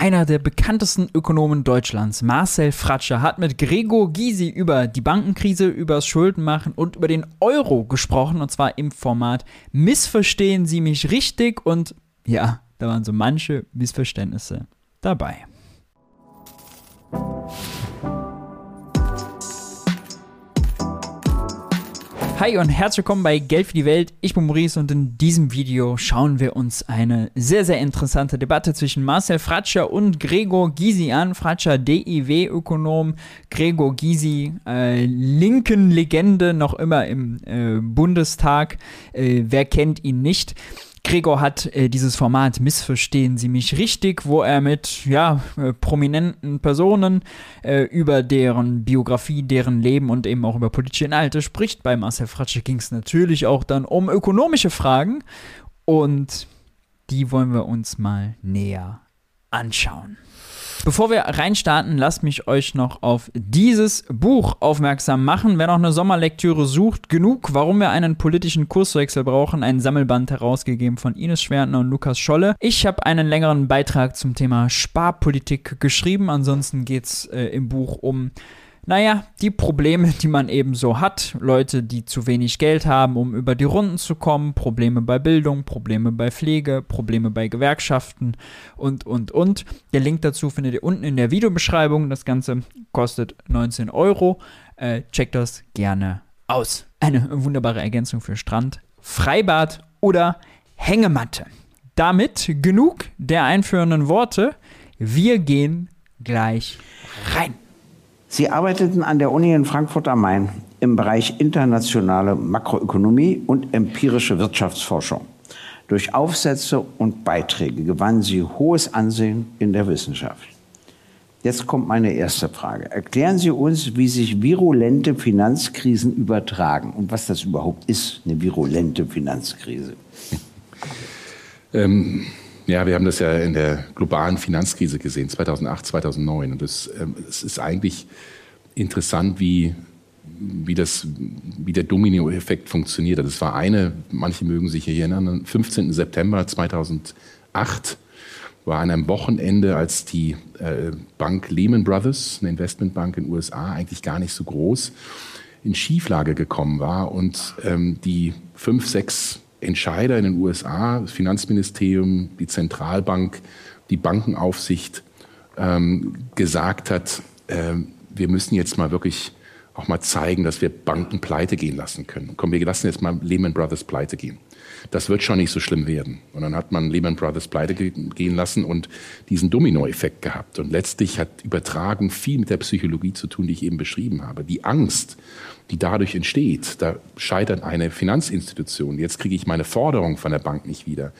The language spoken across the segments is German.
Einer der bekanntesten Ökonomen Deutschlands, Marcel Fratscher, hat mit Gregor Gysi über die Bankenkrise, über das Schuldenmachen und über den Euro gesprochen. Und zwar im Format Missverstehen Sie mich richtig? Und ja, da waren so manche Missverständnisse dabei. Hi und herzlich willkommen bei Geld für die Welt. Ich bin Maurice und in diesem Video schauen wir uns eine sehr, sehr interessante Debatte zwischen Marcel Fratscher und Gregor Gysi an. Fratscher DIW-Ökonom, Gregor Gysi, äh, linken Legende, noch immer im äh, Bundestag. Äh, wer kennt ihn nicht? Gregor hat äh, dieses Format Missverstehen Sie mich richtig, wo er mit ja, äh, prominenten Personen äh, über deren Biografie, deren Leben und eben auch über politische Inhalte spricht. Bei Marcel Fratsche ging es natürlich auch dann um ökonomische Fragen und die wollen wir uns mal näher anschauen. Bevor wir reinstarten, lasst mich euch noch auf dieses Buch aufmerksam machen. Wer noch eine Sommerlektüre sucht, genug, warum wir einen politischen Kurswechsel brauchen, ein Sammelband herausgegeben von Ines Schwertner und Lukas Scholle. Ich habe einen längeren Beitrag zum Thema Sparpolitik geschrieben. Ansonsten geht es äh, im Buch um naja, die Probleme, die man eben so hat. Leute, die zu wenig Geld haben, um über die Runden zu kommen. Probleme bei Bildung, Probleme bei Pflege, Probleme bei Gewerkschaften und, und, und. Der Link dazu findet ihr unten in der Videobeschreibung. Das Ganze kostet 19 Euro. Äh, checkt das gerne aus. Eine wunderbare Ergänzung für Strand, Freibad oder Hängematte. Damit genug der einführenden Worte. Wir gehen gleich rein. Sie arbeiteten an der Uni in Frankfurt am Main im Bereich internationale Makroökonomie und empirische Wirtschaftsforschung. Durch Aufsätze und Beiträge gewannen sie hohes Ansehen in der Wissenschaft. Jetzt kommt meine erste Frage. Erklären Sie uns, wie sich virulente Finanzkrisen übertragen und was das überhaupt ist, eine virulente Finanzkrise. Ähm, ja, wir haben das ja in der globalen Finanzkrise gesehen, 2008, 2009. Und es, ähm, es ist eigentlich interessant, wie, wie, das, wie der Dominoeffekt funktioniert. Das war eine, manche mögen sich hier erinnern, am 15. September 2008 war an einem Wochenende, als die äh, Bank Lehman Brothers, eine Investmentbank in den USA, eigentlich gar nicht so groß, in Schieflage gekommen war und ähm, die fünf, sechs Entscheider in den USA, das Finanzministerium, die Zentralbank, die Bankenaufsicht ähm, gesagt hat, äh, wir müssen jetzt mal wirklich auch mal zeigen, dass wir Banken pleite gehen lassen können. Komm, wir lassen jetzt mal Lehman Brothers pleite gehen. Das wird schon nicht so schlimm werden. Und dann hat man Lehman Brothers pleite gehen lassen und diesen Dominoeffekt gehabt. Und letztlich hat Übertragung viel mit der Psychologie zu tun, die ich eben beschrieben habe. Die Angst die dadurch entsteht. Da scheitert eine Finanzinstitution. Jetzt kriege ich meine Forderung von der Bank nicht wieder.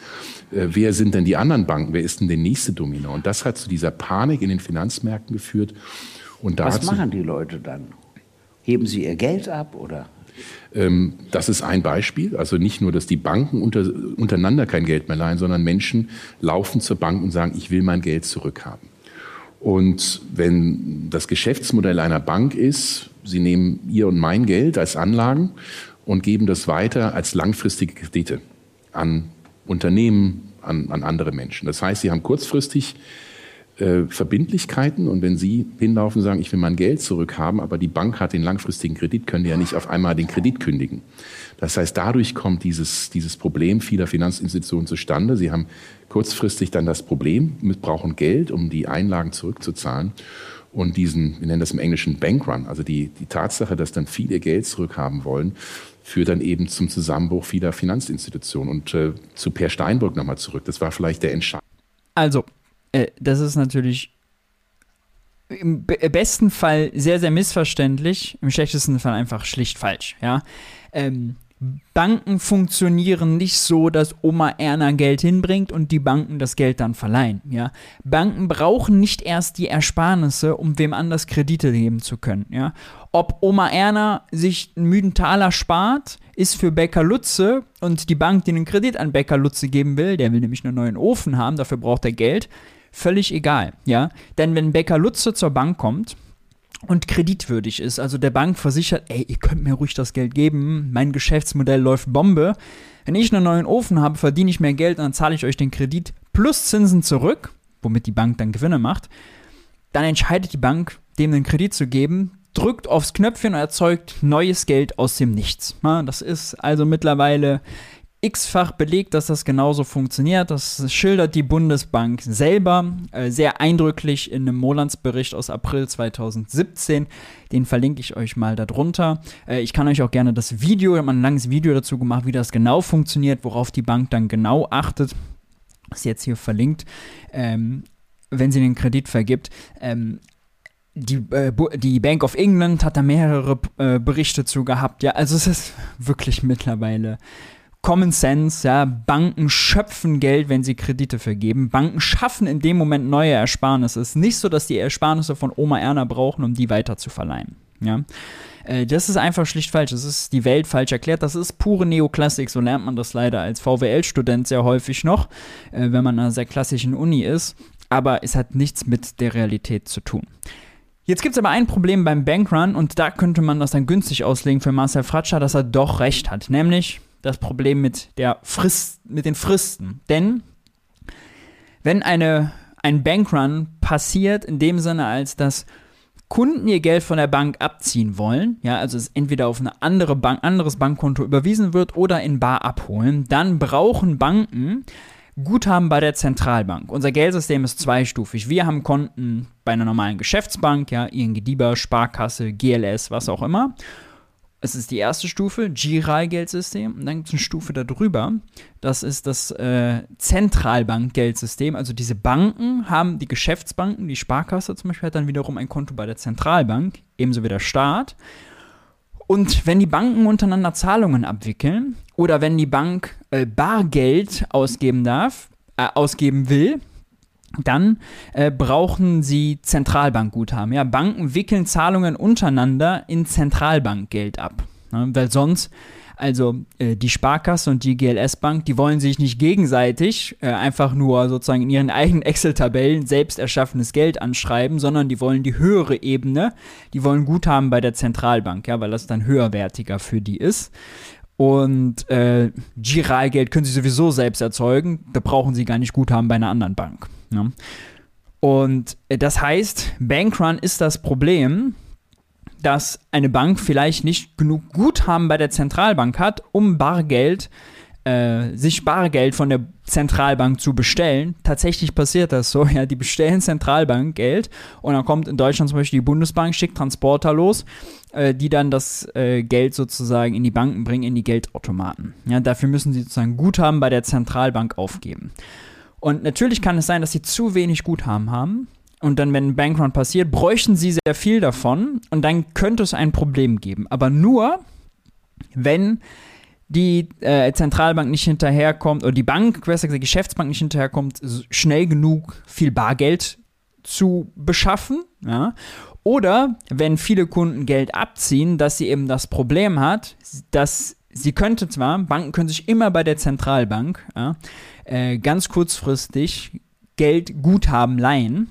Äh, wer sind denn die anderen Banken? Wer ist denn der nächste Domino? Und das hat zu dieser Panik in den Finanzmärkten geführt. Und Was machen die Leute dann? Heben sie ihr Geld ab oder? Ähm, das ist ein Beispiel. Also nicht nur, dass die Banken unter, untereinander kein Geld mehr leihen, sondern Menschen laufen zur Bank und sagen, ich will mein Geld zurückhaben. Und wenn das Geschäftsmodell einer Bank ist, sie nehmen ihr und mein Geld als Anlagen und geben das weiter als langfristige Kredite an Unternehmen, an, an andere Menschen. Das heißt, sie haben kurzfristig äh, Verbindlichkeiten und wenn Sie hinlaufen und sagen, ich will mein Geld zurückhaben, aber die Bank hat den langfristigen Kredit, können die ja nicht auf einmal den Kredit kündigen. Das heißt, dadurch kommt dieses, dieses Problem vieler Finanzinstitutionen zustande. Sie haben kurzfristig dann das Problem, brauchen Geld, um die Einlagen zurückzuzahlen. Und diesen, wir nennen das im Englischen Bankrun, also die, die Tatsache, dass dann viele Geld zurückhaben wollen, führt dann eben zum Zusammenbruch vieler Finanzinstitutionen. Und äh, zu Per Steinbrück nochmal zurück, das war vielleicht der Entscheidung. Also, äh, das ist natürlich im besten Fall sehr, sehr missverständlich, im schlechtesten Fall einfach schlicht falsch, ja. Ähm, Banken funktionieren nicht so, dass Oma Erna Geld hinbringt und die Banken das Geld dann verleihen. Ja? Banken brauchen nicht erst die Ersparnisse, um wem anders Kredite geben zu können. Ja? Ob Oma Erna sich einen müden Taler spart, ist für Bäcker Lutze und die Bank, die einen Kredit an Bäcker Lutze geben will, der will nämlich einen neuen Ofen haben, dafür braucht er Geld, völlig egal. Ja? Denn wenn Bäcker Lutze zur Bank kommt, und kreditwürdig ist. Also der Bank versichert, ey, ihr könnt mir ruhig das Geld geben, mein Geschäftsmodell läuft Bombe. Wenn ich einen neuen Ofen habe, verdiene ich mehr Geld dann zahle ich euch den Kredit plus Zinsen zurück. womit die Bank dann Gewinne macht, dann entscheidet die Bank, dem einen Kredit zu geben, drückt aufs Knöpfchen und erzeugt neues Geld aus dem Nichts. Das ist also mittlerweile x-fach belegt, dass das genauso funktioniert. Das schildert die Bundesbank selber äh, sehr eindrücklich in einem Monatsbericht aus April 2017. Den verlinke ich euch mal darunter. Äh, ich kann euch auch gerne das Video, ich habe ein langes Video dazu gemacht, wie das genau funktioniert, worauf die Bank dann genau achtet. Ist jetzt hier verlinkt. Ähm, wenn sie den Kredit vergibt. Ähm, die, äh, die Bank of England hat da mehrere äh, Berichte zu gehabt. Ja, also es ist wirklich mittlerweile Common Sense, ja, Banken schöpfen Geld, wenn sie Kredite vergeben. Banken schaffen in dem Moment neue Ersparnisse. Es ist nicht so, dass die Ersparnisse von Oma Erna brauchen, um die weiter zu verleihen. Ja. Äh, das ist einfach schlicht falsch. Das ist die Welt falsch erklärt. Das ist pure Neoklassik. So lernt man das leider als VWL-Student sehr häufig noch, äh, wenn man an einer sehr klassischen Uni ist. Aber es hat nichts mit der Realität zu tun. Jetzt gibt es aber ein Problem beim Bankrun und da könnte man das dann günstig auslegen für Marcel Fratscher, dass er doch recht hat. Nämlich, das Problem mit, der Frist, mit den Fristen. Denn wenn eine, ein Bankrun passiert, in dem Sinne, als dass Kunden ihr Geld von der Bank abziehen wollen, ja, also es entweder auf ein andere Bank, anderes Bankkonto überwiesen wird oder in Bar abholen, dann brauchen Banken Guthaben bei der Zentralbank. Unser Geldsystem ist zweistufig. Wir haben Konten bei einer normalen Geschäftsbank, ja, ING DIBA, Sparkasse, GLS, was auch immer. Es ist die erste Stufe, Giral-Geldsystem. Und dann gibt es eine Stufe darüber. Das ist das äh, Zentralbank-Geldsystem. Also diese Banken haben, die Geschäftsbanken, die Sparkasse zum Beispiel, hat dann wiederum ein Konto bei der Zentralbank, ebenso wie der Staat. Und wenn die Banken untereinander Zahlungen abwickeln oder wenn die Bank äh, Bargeld ausgeben darf, äh, ausgeben will, dann äh, brauchen sie Zentralbankguthaben. Ja, Banken wickeln Zahlungen untereinander in Zentralbankgeld ab. Ne? Weil sonst, also äh, die Sparkasse und die GLS-Bank, die wollen sich nicht gegenseitig äh, einfach nur sozusagen in ihren eigenen Excel-Tabellen selbst erschaffenes Geld anschreiben, sondern die wollen die höhere Ebene, die wollen Guthaben bei der Zentralbank, ja, weil das dann höherwertiger für die ist. Und äh, Giralgeld können sie sowieso selbst erzeugen, da brauchen sie gar nicht Guthaben bei einer anderen Bank. Ne? Und äh, das heißt, Bankrun ist das Problem, dass eine Bank vielleicht nicht genug Guthaben bei der Zentralbank hat, um Bargeld, äh, sich Bargeld von der Zentralbank zu bestellen. Tatsächlich passiert das so, ja, die bestellen Zentralbankgeld und dann kommt in Deutschland zum Beispiel die Bundesbank, schickt Transporter los, äh, die dann das äh, Geld sozusagen in die Banken bringen, in die Geldautomaten. Ja, dafür müssen sie sozusagen Guthaben bei der Zentralbank aufgeben. Und natürlich kann es sein, dass sie zu wenig Guthaben haben. Und dann, wenn ein Bankrun passiert, bräuchten sie sehr viel davon. Und dann könnte es ein Problem geben. Aber nur, wenn die äh, Zentralbank nicht hinterherkommt, oder die Bank, besser gesagt, die Geschäftsbank nicht hinterherkommt, schnell genug viel Bargeld zu beschaffen. Ja? Oder wenn viele Kunden Geld abziehen, dass sie eben das Problem hat, dass sie könnte zwar, Banken können sich immer bei der Zentralbank ja, äh, ganz kurzfristig Geld Guthaben leihen.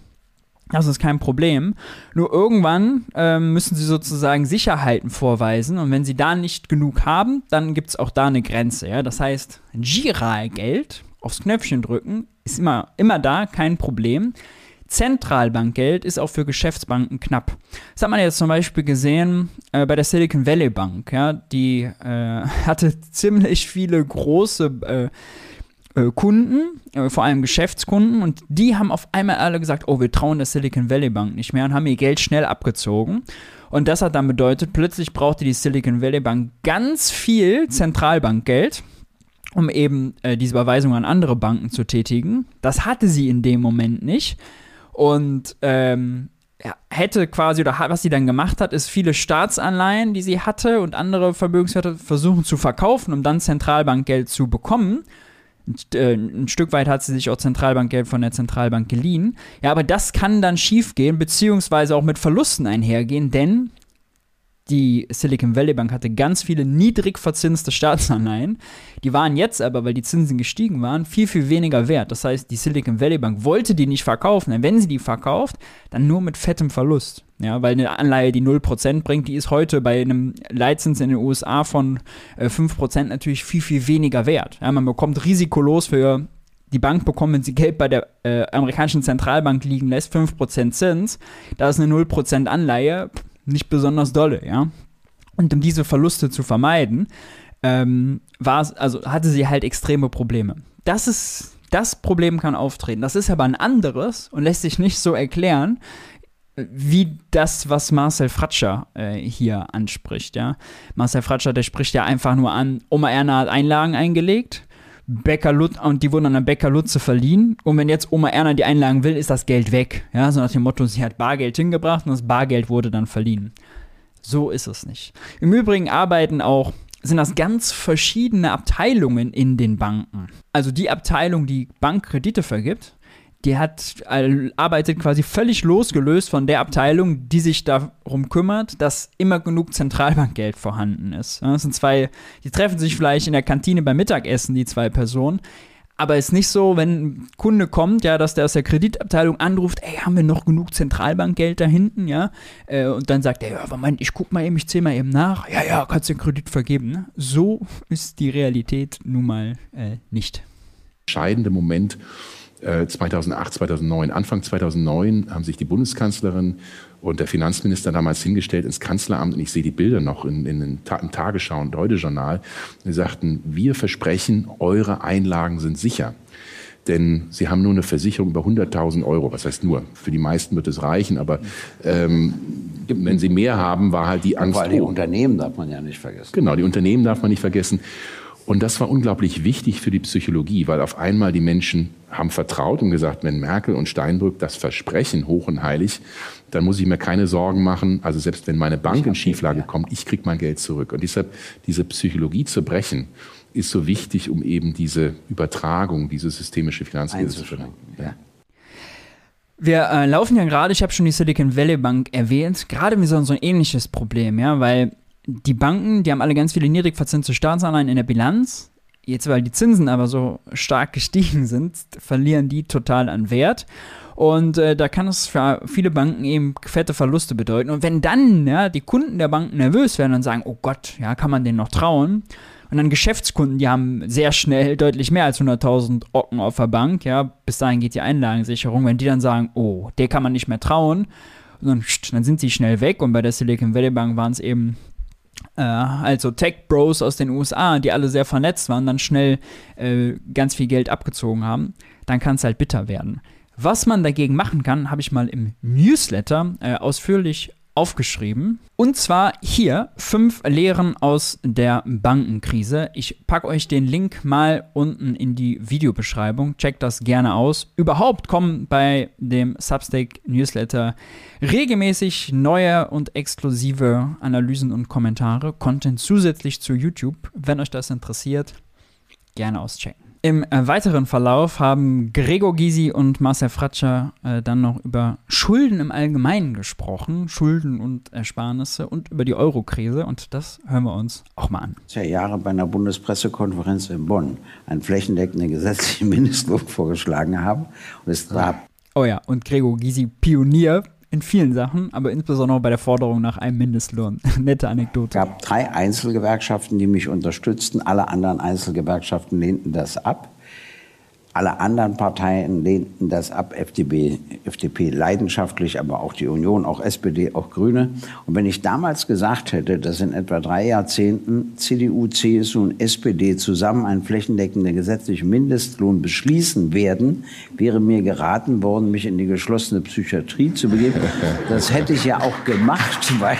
Das ist kein Problem. Nur irgendwann äh, müssen sie sozusagen Sicherheiten vorweisen und wenn sie da nicht genug haben, dann gibt es auch da eine Grenze. Ja? Das heißt, Giralgeld aufs Knöpfchen drücken ist immer, immer da, kein Problem. Zentralbankgeld ist auch für Geschäftsbanken knapp. Das hat man jetzt zum Beispiel gesehen äh, bei der Silicon Valley Bank. Ja, die äh, hatte ziemlich viele große äh, äh Kunden, äh, vor allem Geschäftskunden, und die haben auf einmal alle gesagt, oh, wir trauen der Silicon Valley Bank nicht mehr und haben ihr Geld schnell abgezogen. Und das hat dann bedeutet, plötzlich brauchte die Silicon Valley Bank ganz viel Zentralbankgeld um eben äh, diese Überweisung an andere Banken zu tätigen. Das hatte sie in dem Moment nicht. Und ähm, hätte quasi, oder was sie dann gemacht hat, ist viele Staatsanleihen, die sie hatte und andere Vermögenswerte versuchen zu verkaufen, um dann Zentralbankgeld zu bekommen. Äh, ein Stück weit hat sie sich auch Zentralbankgeld von der Zentralbank geliehen. Ja, aber das kann dann schiefgehen, beziehungsweise auch mit Verlusten einhergehen, denn die Silicon Valley Bank hatte ganz viele niedrig verzinste Staatsanleihen. Die waren jetzt aber, weil die Zinsen gestiegen waren, viel, viel weniger wert. Das heißt, die Silicon Valley Bank wollte die nicht verkaufen. Denn wenn sie die verkauft, dann nur mit fettem Verlust. Ja, weil eine Anleihe, die 0% bringt, die ist heute bei einem Leitzins in den USA von äh, 5% natürlich viel, viel weniger wert. Ja, man bekommt risikolos für die Bank bekommt, wenn sie Geld bei der äh, amerikanischen Zentralbank liegen lässt, 5% Zins. Da ist eine 0% Anleihe nicht besonders dolle, ja. Und um diese Verluste zu vermeiden, ähm, also hatte sie halt extreme Probleme. Das ist, das Problem kann auftreten. Das ist aber ein anderes und lässt sich nicht so erklären, wie das, was Marcel Fratscher äh, hier anspricht. Ja? Marcel Fratscher, der spricht ja einfach nur an, Oma Erna hat Einlagen eingelegt, Becker Lut und die wurden an der Becker Lutze verliehen. Und wenn jetzt Oma Erna die Einlagen will, ist das Geld weg. Ja, so nach dem Motto, sie hat Bargeld hingebracht und das Bargeld wurde dann verliehen. So ist es nicht. Im Übrigen arbeiten auch sind das ganz verschiedene Abteilungen in den Banken. Also die Abteilung, die Bankkredite vergibt, die hat, äh, arbeitet quasi völlig losgelöst von der Abteilung, die sich darum kümmert, dass immer genug Zentralbankgeld vorhanden ist. Das sind zwei, die treffen sich vielleicht in der Kantine beim Mittagessen, die zwei Personen. Aber es ist nicht so, wenn ein Kunde kommt, ja, dass der aus der Kreditabteilung anruft, ey, haben wir noch genug Zentralbankgeld da hinten, ja? Äh, und dann sagt er, ja, Moment, ich guck mal eben, ich zähle mal eben nach. Ja, ja, kannst den Kredit vergeben. Ne? So ist die Realität nun mal äh, nicht. Entscheidende Moment 2008, äh, 2009. Anfang 2009 haben sich die Bundeskanzlerin und der Finanzminister damals hingestellt ins Kanzleramt und ich sehe die Bilder noch in, in den Ta im Tagesschau und Heute-Journal. Sie sagten, wir versprechen, eure Einlagen sind sicher. Denn sie haben nur eine Versicherung über 100.000 Euro. Was heißt nur? Für die meisten wird es reichen, aber ähm, wenn sie mehr haben, war halt die Angst. Weil die Unternehmen darf man ja nicht vergessen. Genau, die Unternehmen darf man nicht vergessen. Und das war unglaublich wichtig für die Psychologie, weil auf einmal die Menschen haben vertraut und gesagt, wenn Merkel und Steinbrück das versprechen, hoch und heilig, dann muss ich mir keine Sorgen machen. Also selbst wenn meine Bank in Schieflage kommt, ich kriege mein Geld zurück. Und deshalb diese Psychologie zu brechen, ist so wichtig, um eben diese Übertragung, diese systemische Finanzkrise zu verhindern. Ja. Wir äh, laufen ja gerade, ich habe schon die Silicon Valley Bank erwähnt, gerade mit so, so ein ähnliches Problem, ja, weil die Banken, die haben alle ganz viele niedrig verzinste Staatsanleihen in der Bilanz. Jetzt, weil die Zinsen aber so stark gestiegen sind, verlieren die total an Wert. Und äh, da kann es für viele Banken eben fette Verluste bedeuten. Und wenn dann ja, die Kunden der Banken nervös werden und sagen, oh Gott, ja, kann man denen noch trauen? Und dann Geschäftskunden, die haben sehr schnell deutlich mehr als 100.000 Ocken auf der Bank, ja, bis dahin geht die Einlagensicherung. Wenn die dann sagen, oh, der kann man nicht mehr trauen, dann, dann sind sie schnell weg. Und bei der Silicon Valley Bank waren es eben äh, also Tech-Bros aus den USA, die alle sehr vernetzt waren, dann schnell äh, ganz viel Geld abgezogen haben, dann kann es halt bitter werden. Was man dagegen machen kann, habe ich mal im Newsletter äh, ausführlich aufgeschrieben. Und zwar hier fünf Lehren aus der Bankenkrise. Ich packe euch den Link mal unten in die Videobeschreibung. Checkt das gerne aus. Überhaupt kommen bei dem Substack Newsletter regelmäßig neue und exklusive Analysen und Kommentare. Content zusätzlich zu YouTube. Wenn euch das interessiert, gerne auschecken. Im äh, weiteren Verlauf haben Gregor Gysi und Marcel Fratscher äh, dann noch über Schulden im Allgemeinen gesprochen, Schulden und Ersparnisse und über die Eurokrise und das hören wir uns auch mal an. Ja Jahre bei einer Bundespressekonferenz in Bonn einen flächendeckenden gesetzlichen Mindestlohn vorgeschlagen habe und es gab Oh ja, und Gregor Gysi Pionier in vielen Sachen, aber insbesondere bei der Forderung nach einem Mindestlohn. Nette Anekdote. Es gab drei Einzelgewerkschaften, die mich unterstützten. Alle anderen Einzelgewerkschaften lehnten das ab. Alle anderen Parteien lehnten das ab, FDP, FDP leidenschaftlich, aber auch die Union, auch SPD, auch Grüne. Und wenn ich damals gesagt hätte, dass in etwa drei Jahrzehnten CDU, CSU und SPD zusammen einen flächendeckenden gesetzlichen Mindestlohn beschließen werden, wäre mir geraten worden, mich in die geschlossene Psychiatrie zu begeben. Das hätte ich ja auch gemacht, weil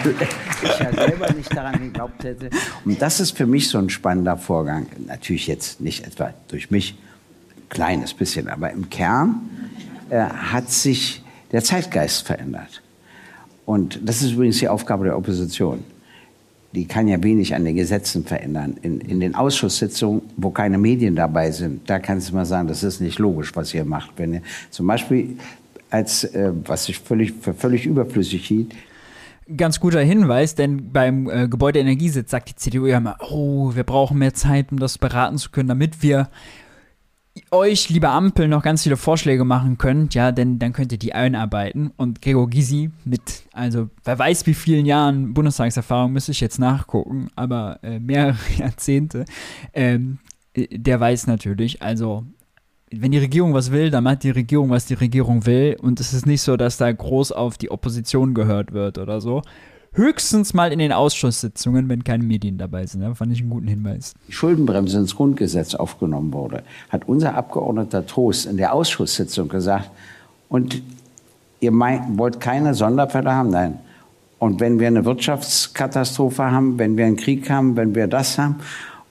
ich ja selber nicht daran geglaubt hätte. Und das ist für mich so ein spannender Vorgang. Natürlich jetzt nicht etwa durch mich, kleines bisschen, aber im Kern äh, hat sich der Zeitgeist verändert. Und das ist übrigens die Aufgabe der Opposition. Die kann ja wenig an den Gesetzen verändern. In, in den Ausschusssitzungen, wo keine Medien dabei sind, da kannst du mal sagen, das ist nicht logisch, was ihr macht. Wenn ihr zum Beispiel als, äh, was ich völlig, für völlig überflüssig hielt, ganz guter Hinweis, denn beim äh, Gebäudeenergiesitz sagt die CDU ja immer, oh, wir brauchen mehr Zeit, um das beraten zu können, damit wir euch, liebe Ampel, noch ganz viele Vorschläge machen könnt, ja, denn dann könnt ihr die einarbeiten. Und Gregor Gysi mit, also wer weiß wie vielen Jahren Bundestagserfahrung, müsste ich jetzt nachgucken, aber äh, mehrere Jahrzehnte, ähm, der weiß natürlich, also wenn die Regierung was will, dann macht die Regierung, was die Regierung will. Und es ist nicht so, dass da groß auf die Opposition gehört wird oder so. Höchstens mal in den Ausschusssitzungen, wenn keine Medien dabei sind. Da fand ich einen guten Hinweis. Die Schuldenbremse ins Grundgesetz aufgenommen wurde, hat unser Abgeordneter Trost in der Ausschusssitzung gesagt. Und ihr meint, wollt keine Sonderfälle haben? Nein. Und wenn wir eine Wirtschaftskatastrophe haben, wenn wir einen Krieg haben, wenn wir das haben.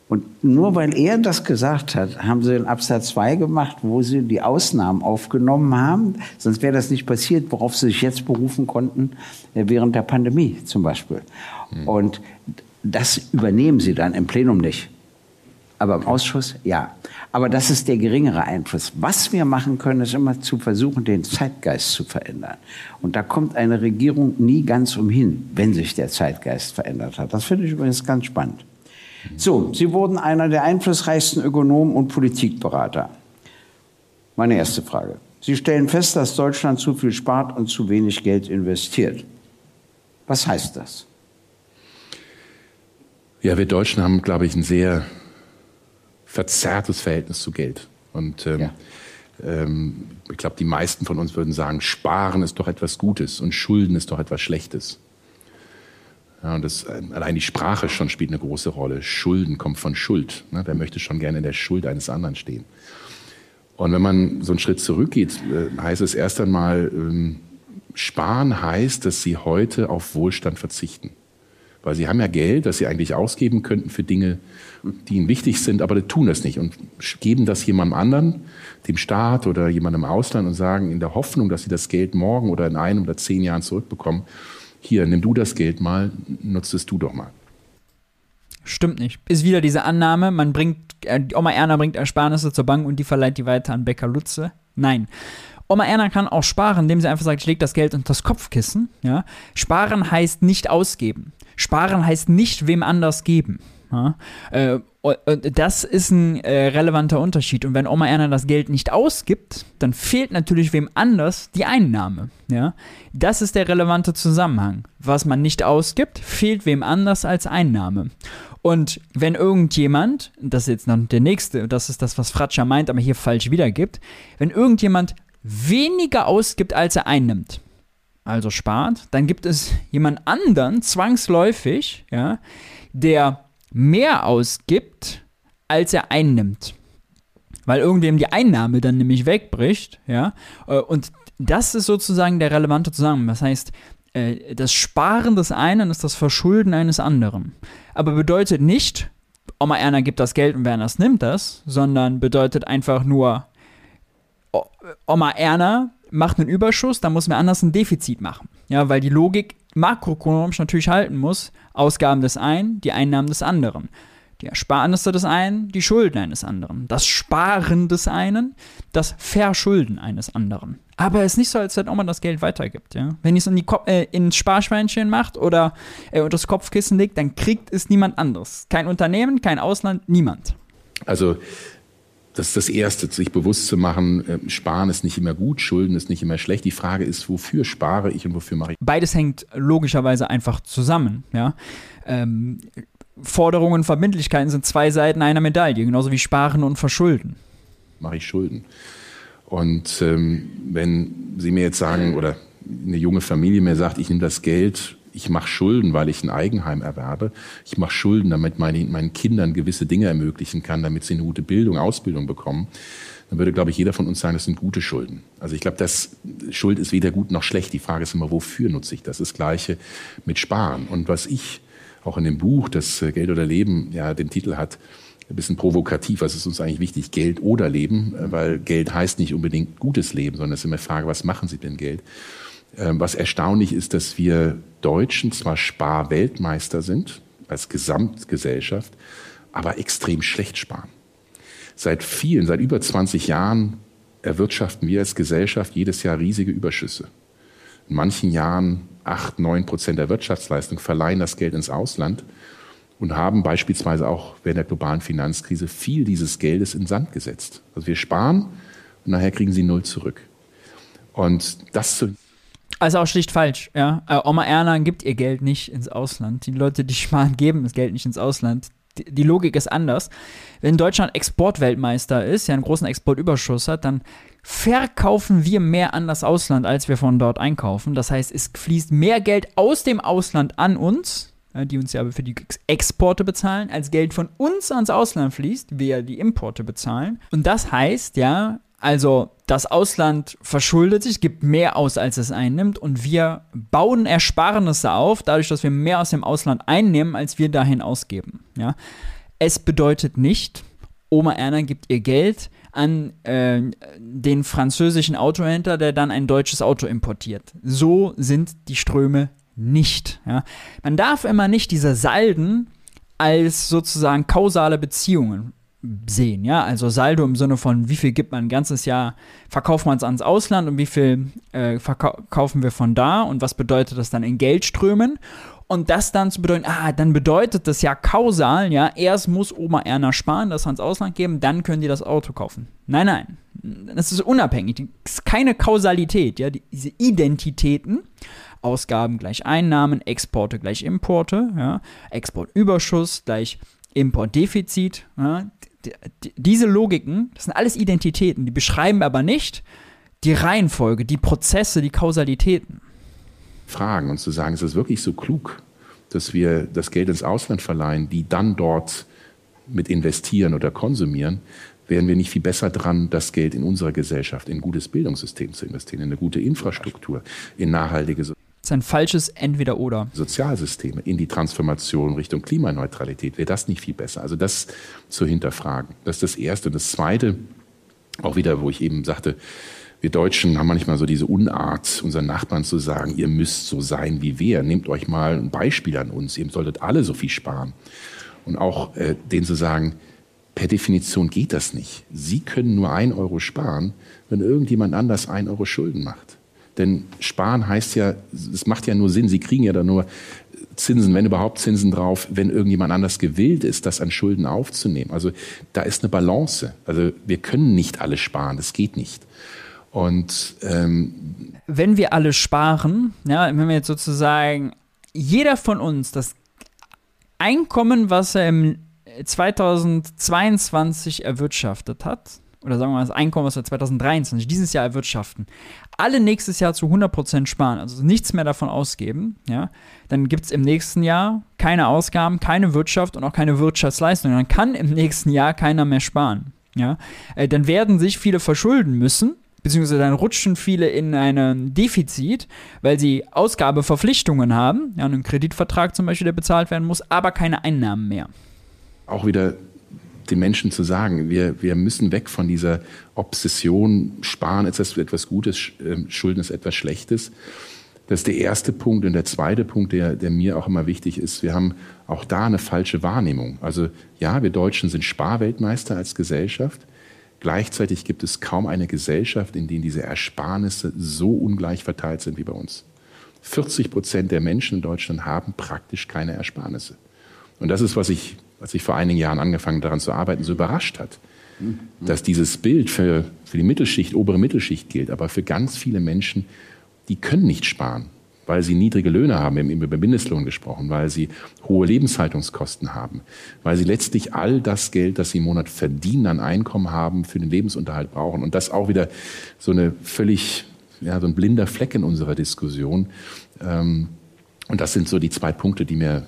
Und nur weil er das gesagt hat, haben sie in Absatz 2 gemacht, wo sie die Ausnahmen aufgenommen haben. Sonst wäre das nicht passiert, worauf sie sich jetzt berufen konnten, äh, während der Pandemie zum Beispiel. Mhm. Und das übernehmen sie dann im Plenum nicht. Aber im Ausschuss, ja. Aber das ist der geringere Einfluss. Was wir machen können, ist immer zu versuchen, den Zeitgeist zu verändern. Und da kommt eine Regierung nie ganz umhin, wenn sich der Zeitgeist verändert hat. Das finde ich übrigens ganz spannend. So, Sie wurden einer der einflussreichsten Ökonomen und Politikberater. Meine erste Frage. Sie stellen fest, dass Deutschland zu viel spart und zu wenig Geld investiert. Was heißt das? Ja, wir Deutschen haben, glaube ich, ein sehr verzerrtes Verhältnis zu Geld. Und ähm, ja. ähm, ich glaube, die meisten von uns würden sagen, Sparen ist doch etwas Gutes und Schulden ist doch etwas Schlechtes. Ja, und das, allein die Sprache schon spielt eine große Rolle. Schulden kommt von Schuld. Ne? Wer möchte schon gerne in der Schuld eines anderen stehen? Und wenn man so einen Schritt zurückgeht, äh, heißt es erst einmal, ähm, sparen heißt, dass sie heute auf Wohlstand verzichten. Weil sie haben ja Geld, das sie eigentlich ausgeben könnten für Dinge, die ihnen wichtig sind, aber die tun das nicht und geben das jemandem anderen, dem Staat oder jemandem im Ausland und sagen in der Hoffnung, dass sie das Geld morgen oder in einem oder zehn Jahren zurückbekommen, hier, nimm du das Geld mal, nutzt es du doch mal. Stimmt nicht. Ist wieder diese Annahme, man bringt, äh, Oma Erna bringt Ersparnisse zur Bank und die verleiht die weiter an Bäcker Lutze. Nein. Oma Erna kann auch sparen, indem sie einfach sagt, ich lege das Geld unter das Kopfkissen. Ja? Sparen heißt nicht ausgeben. Sparen heißt nicht wem anders geben. Ja? Äh, das ist ein äh, relevanter Unterschied. Und wenn Oma Erna das Geld nicht ausgibt, dann fehlt natürlich wem anders die Einnahme. Ja? Das ist der relevante Zusammenhang. Was man nicht ausgibt, fehlt wem anders als Einnahme. Und wenn irgendjemand, das ist jetzt noch der nächste, das ist das, was Fratscher meint, aber hier falsch wiedergibt, wenn irgendjemand weniger ausgibt, als er einnimmt, also spart, dann gibt es jemand anderen zwangsläufig, ja, der mehr ausgibt, als er einnimmt. Weil irgendwem die Einnahme dann nämlich wegbricht, ja. Äh, und das ist sozusagen der relevante Zusammenhang. Das heißt, äh, das Sparen des einen ist das Verschulden eines anderen. Aber bedeutet nicht, Oma Erna gibt das Geld und wer anders nimmt das, sondern bedeutet einfach nur, Oma Erna macht einen Überschuss, dann muss wer anders ein Defizit machen. Ja, weil die Logik makroökonomisch natürlich halten muss, Ausgaben des einen, die Einnahmen des anderen. Die Ersparnisse des einen, die Schulden eines anderen. Das Sparen des einen, das Verschulden eines anderen. Aber es ist nicht so, als wenn Oma das Geld weitergibt. Ja? Wenn ich es in die äh, ins Sparschweinchen macht oder äh, unter das Kopfkissen legt, dann kriegt es niemand anderes. Kein Unternehmen, kein Ausland, niemand. Also das ist das Erste, sich bewusst zu machen, ähm, sparen ist nicht immer gut, Schulden ist nicht immer schlecht. Die Frage ist, wofür spare ich und wofür mache ich? Beides hängt logischerweise einfach zusammen. Ja? Ähm, Forderungen und Verbindlichkeiten sind zwei Seiten einer Medaille, genauso wie Sparen und Verschulden. Mache ich Schulden. Und ähm, wenn Sie mir jetzt sagen, oder eine junge Familie mir sagt, ich nehme das Geld ich mache Schulden, weil ich ein Eigenheim erwerbe. Ich mache Schulden, damit meine, meinen Kindern gewisse Dinge ermöglichen kann, damit sie eine gute Bildung, Ausbildung bekommen. Dann würde, glaube ich, jeder von uns sagen, das sind gute Schulden. Also ich glaube, das Schuld ist weder gut noch schlecht. Die Frage ist immer, wofür nutze ich das? Das Gleiche mit Sparen. Und was ich auch in dem Buch, das äh, Geld oder Leben, ja, den Titel hat, ein bisschen provokativ. Was ist uns eigentlich wichtig? Geld oder Leben? Äh, weil Geld heißt nicht unbedingt gutes Leben, sondern es ist immer die Frage, was machen Sie denn Geld? Ähm, was erstaunlich ist, dass wir Deutschen zwar Sparweltmeister sind, als Gesamtgesellschaft, aber extrem schlecht sparen. Seit vielen, seit über 20 Jahren erwirtschaften wir als Gesellschaft jedes Jahr riesige Überschüsse. In manchen Jahren acht, neun Prozent der Wirtschaftsleistung verleihen das Geld ins Ausland und haben beispielsweise auch während der globalen Finanzkrise viel dieses Geldes in Sand gesetzt. Also wir sparen und nachher kriegen sie null zurück. Und das zu also auch schlicht falsch, ja. Äh, Oma Erna gibt ihr Geld nicht ins Ausland. Die Leute, die sparen, geben das Geld nicht ins Ausland. die Logik ist anders. Wenn Deutschland Exportweltmeister ist, ja einen großen Exportüberschuss hat, dann verkaufen wir mehr an das Ausland, als wir von dort einkaufen. Das heißt, es fließt mehr Geld aus dem Ausland an uns, die uns ja für die Exporte bezahlen, als Geld von uns ans Ausland fließt, wir die Importe bezahlen. Und das heißt ja, also das Ausland verschuldet sich, gibt mehr aus, als es einnimmt und wir bauen Ersparnisse auf, dadurch, dass wir mehr aus dem Ausland einnehmen, als wir dahin ausgeben. Ja? Es bedeutet nicht, Oma Erna gibt ihr Geld an äh, den französischen Autohändler, der dann ein deutsches Auto importiert. So sind die Ströme nicht. Ja? Man darf immer nicht diese Salden als sozusagen kausale Beziehungen sehen, ja, also Saldo im Sinne von, wie viel gibt man ein ganzes Jahr, verkauft man es ans Ausland und wie viel äh, verkaufen wir von da und was bedeutet das dann in Geldströmen? Und das dann zu bedeuten, ah, dann bedeutet das ja kausal, ja, erst muss Oma Erna sparen, das ans Ausland geben, dann können die das Auto kaufen. Nein, nein, das ist unabhängig, das ist keine Kausalität, ja, diese Identitäten, Ausgaben gleich Einnahmen, Exporte gleich Importe, ja, Exportüberschuss gleich Importdefizit, ja, diese Logiken, das sind alles Identitäten, die beschreiben aber nicht die Reihenfolge, die Prozesse, die Kausalitäten. Fragen und zu sagen, ist es wirklich so klug, dass wir das Geld ins Ausland verleihen, die dann dort mit investieren oder konsumieren, wären wir nicht viel besser dran, das Geld in unserer Gesellschaft, in ein gutes Bildungssystem zu investieren, in eine gute Infrastruktur, in nachhaltige ist ein falsches Entweder-Oder. Sozialsysteme, in die Transformation Richtung Klimaneutralität. Wäre das nicht viel besser? Also das zu hinterfragen. Das ist das Erste. Und das Zweite, auch wieder, wo ich eben sagte, wir Deutschen haben manchmal so diese Unart, unseren Nachbarn zu sagen, ihr müsst so sein wie wir. Nehmt euch mal ein Beispiel an uns. Ihr solltet alle so viel sparen. Und auch äh, denen zu sagen, per Definition geht das nicht. Sie können nur ein Euro sparen, wenn irgendjemand anders ein Euro Schulden macht. Denn sparen heißt ja, es macht ja nur Sinn, Sie kriegen ja da nur Zinsen, wenn überhaupt Zinsen drauf, wenn irgendjemand anders gewillt ist, das an Schulden aufzunehmen. Also da ist eine Balance. Also wir können nicht alle sparen, das geht nicht. Und ähm, wenn wir alle sparen, ja, wenn wir jetzt sozusagen jeder von uns das Einkommen, was er im 2022 erwirtschaftet hat, oder sagen wir mal das Einkommen, was wir 2023, dieses Jahr erwirtschaften, alle nächstes Jahr zu 100% sparen, also nichts mehr davon ausgeben, ja, dann gibt es im nächsten Jahr keine Ausgaben, keine Wirtschaft und auch keine Wirtschaftsleistung. Dann kann im nächsten Jahr keiner mehr sparen. Ja, äh, dann werden sich viele verschulden müssen, beziehungsweise dann rutschen viele in ein Defizit, weil sie Ausgabeverpflichtungen haben, ja, einen Kreditvertrag zum Beispiel, der bezahlt werden muss, aber keine Einnahmen mehr. Auch wieder den Menschen zu sagen, wir, wir müssen weg von dieser Obsession, Sparen ist etwas Gutes, ähm, Schulden ist etwas Schlechtes. Das ist der erste Punkt. Und der zweite Punkt, der, der mir auch immer wichtig ist, wir haben auch da eine falsche Wahrnehmung. Also ja, wir Deutschen sind Sparweltmeister als Gesellschaft. Gleichzeitig gibt es kaum eine Gesellschaft, in der diese Ersparnisse so ungleich verteilt sind wie bei uns. 40 Prozent der Menschen in Deutschland haben praktisch keine Ersparnisse. Und das ist, was ich als ich vor einigen Jahren angefangen daran zu arbeiten, so überrascht hat. Dass dieses Bild für, für die Mittelschicht, obere Mittelschicht gilt, aber für ganz viele Menschen, die können nicht sparen, weil sie niedrige Löhne haben, wir haben über Mindestlohn gesprochen, weil sie hohe Lebenshaltungskosten haben, weil sie letztlich all das Geld, das sie im Monat verdienen, an Einkommen haben, für den Lebensunterhalt brauchen. Und das auch wieder so eine völlig, ja, so ein blinder Fleck in unserer Diskussion. Ähm, und das sind so die zwei Punkte, die mir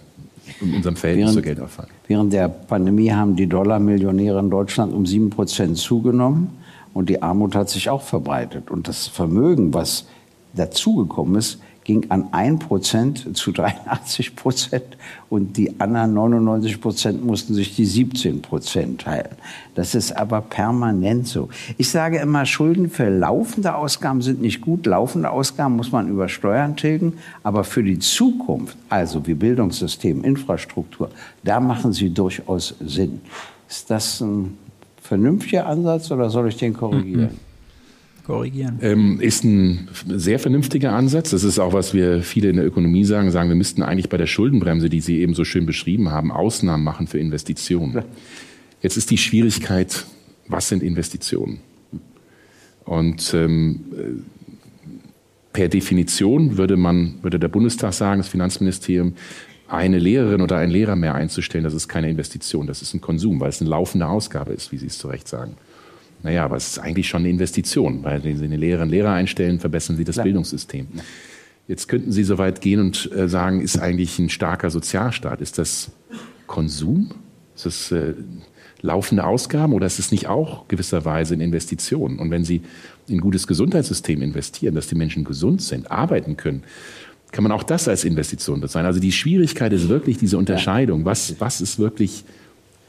in unserem Verhältnis während, zur Geldausfall. Während der Pandemie haben die Dollarmillionäre in Deutschland um sieben Prozent zugenommen und die Armut hat sich auch verbreitet. Und das Vermögen, was dazugekommen ist, ging an 1% zu 83 Prozent und die anderen 99 Prozent mussten sich die 17 Prozent teilen. Das ist aber permanent so. Ich sage immer, Schulden für laufende Ausgaben sind nicht gut. Laufende Ausgaben muss man über Steuern tilgen, aber für die Zukunft, also wie Bildungssystem, Infrastruktur, da machen sie durchaus Sinn. Ist das ein vernünftiger Ansatz oder soll ich den korrigieren? Mhm korrigieren? Ähm, ist ein sehr vernünftiger Ansatz. Das ist auch, was wir viele in der Ökonomie sagen, sagen, wir müssten eigentlich bei der Schuldenbremse, die Sie eben so schön beschrieben haben, Ausnahmen machen für Investitionen. Jetzt ist die Schwierigkeit, was sind Investitionen? Und ähm, per Definition würde man, würde der Bundestag sagen, das Finanzministerium, eine Lehrerin oder einen Lehrer mehr einzustellen, das ist keine Investition, das ist ein Konsum, weil es eine laufende Ausgabe ist, wie Sie es zu Recht sagen. Naja, aber es ist eigentlich schon eine Investition, weil wenn Sie eine Lehrerin und Lehrer einstellen, verbessern Sie das Klar. Bildungssystem. Jetzt könnten Sie so weit gehen und äh, sagen, ist eigentlich ein starker Sozialstaat, ist das Konsum? Ist das äh, laufende Ausgaben oder ist es nicht auch gewisserweise eine Investition? Und wenn Sie in ein gutes Gesundheitssystem investieren, dass die Menschen gesund sind, arbeiten können, kann man auch das als Investition bezeichnen. Also die Schwierigkeit ist wirklich diese Unterscheidung. Was, was ist wirklich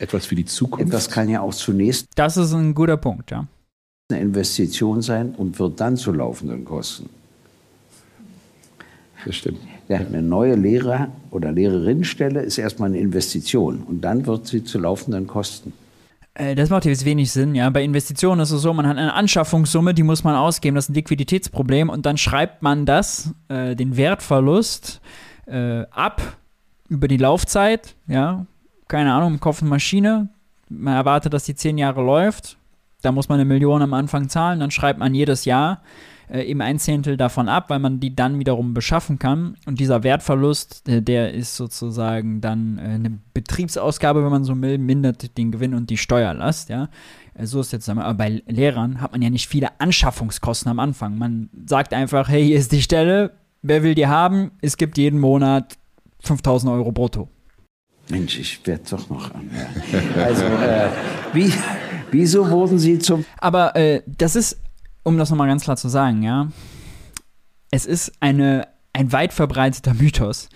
etwas für die Zukunft? Das kann ja auch zunächst. Das ist ein guter Punkt, ja. Eine Investition sein und wird dann zu laufenden Kosten. Das stimmt. Ja, eine neue Lehrer- oder Lehrerinnenstelle ist erstmal eine Investition und dann wird sie zu laufenden Kosten. Äh, das macht jetzt wenig Sinn, ja. Bei Investitionen ist es so, man hat eine Anschaffungssumme, die muss man ausgeben, das ist ein Liquiditätsproblem und dann schreibt man das, äh, den Wertverlust, äh, ab über die Laufzeit, ja. Keine Ahnung, man kauft eine Maschine, man erwartet, dass die zehn Jahre läuft, da muss man eine Million am Anfang zahlen, dann schreibt man jedes Jahr äh, eben ein Zehntel davon ab, weil man die dann wiederum beschaffen kann. Und dieser Wertverlust, äh, der ist sozusagen dann äh, eine Betriebsausgabe, wenn man so will, mindert den Gewinn und die Steuerlast, ja. Äh, so ist jetzt, aber bei Lehrern hat man ja nicht viele Anschaffungskosten am Anfang. Man sagt einfach, hey, hier ist die Stelle, wer will die haben? Es gibt jeden Monat 5000 Euro brutto. Mensch, ich werde doch noch an. Also, äh, wie, wieso wurden Sie zum. Aber äh, das ist um das nochmal ganz klar zu sagen, ja, es ist eine, ein weit verbreiteter Mythos,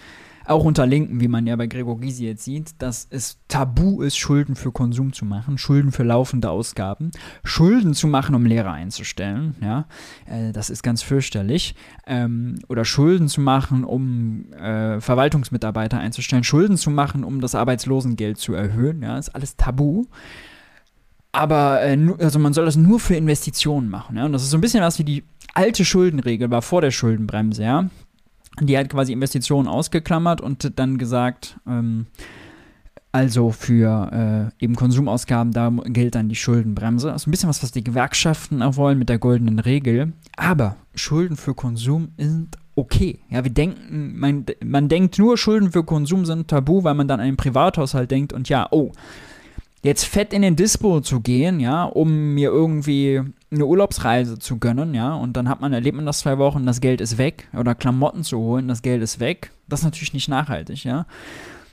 auch unter Linken, wie man ja bei Gregor Gysi jetzt sieht, dass es tabu ist, Schulden für Konsum zu machen, Schulden für laufende Ausgaben, Schulden zu machen, um Lehrer einzustellen, ja, äh, das ist ganz fürchterlich, ähm, oder Schulden zu machen, um äh, Verwaltungsmitarbeiter einzustellen, Schulden zu machen, um das Arbeitslosengeld zu erhöhen, ja, ist alles tabu. Aber äh, also man soll das nur für Investitionen machen. Ja? Und das ist so ein bisschen was wie die alte Schuldenregel war vor der Schuldenbremse, ja. Die hat quasi Investitionen ausgeklammert und dann gesagt, ähm, also für äh, eben Konsumausgaben, da gilt dann die Schuldenbremse. Das ist ein bisschen was, was die Gewerkschaften auch wollen mit der goldenen Regel. Aber Schulden für Konsum sind okay. Ja, wir denken, man, man denkt nur, Schulden für Konsum sind tabu, weil man dann an den Privathaushalt denkt und ja, oh, jetzt fett in den Dispo zu gehen, ja, um mir irgendwie eine Urlaubsreise zu gönnen, ja, und dann hat man, erlebt man das zwei Wochen, das Geld ist weg, oder Klamotten zu holen, das Geld ist weg, das ist natürlich nicht nachhaltig, ja.